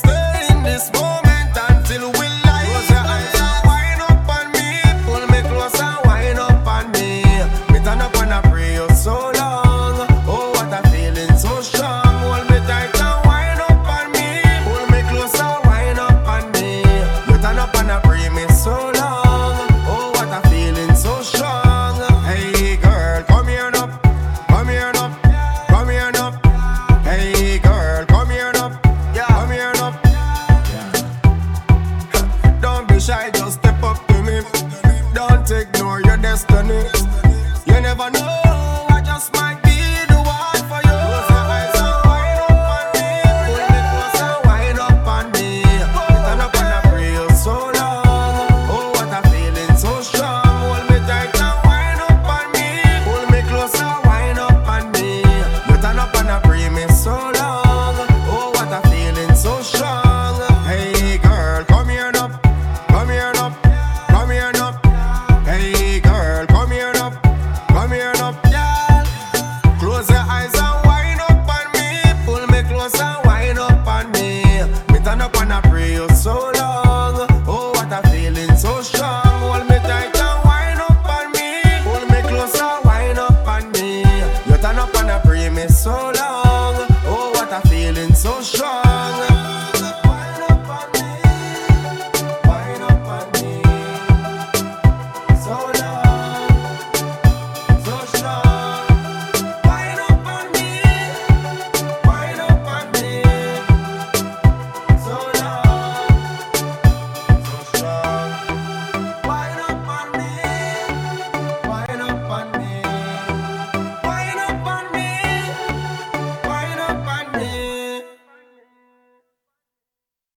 Stay in this moment until we shy, just step up to me. Don't ignore your destiny. You never know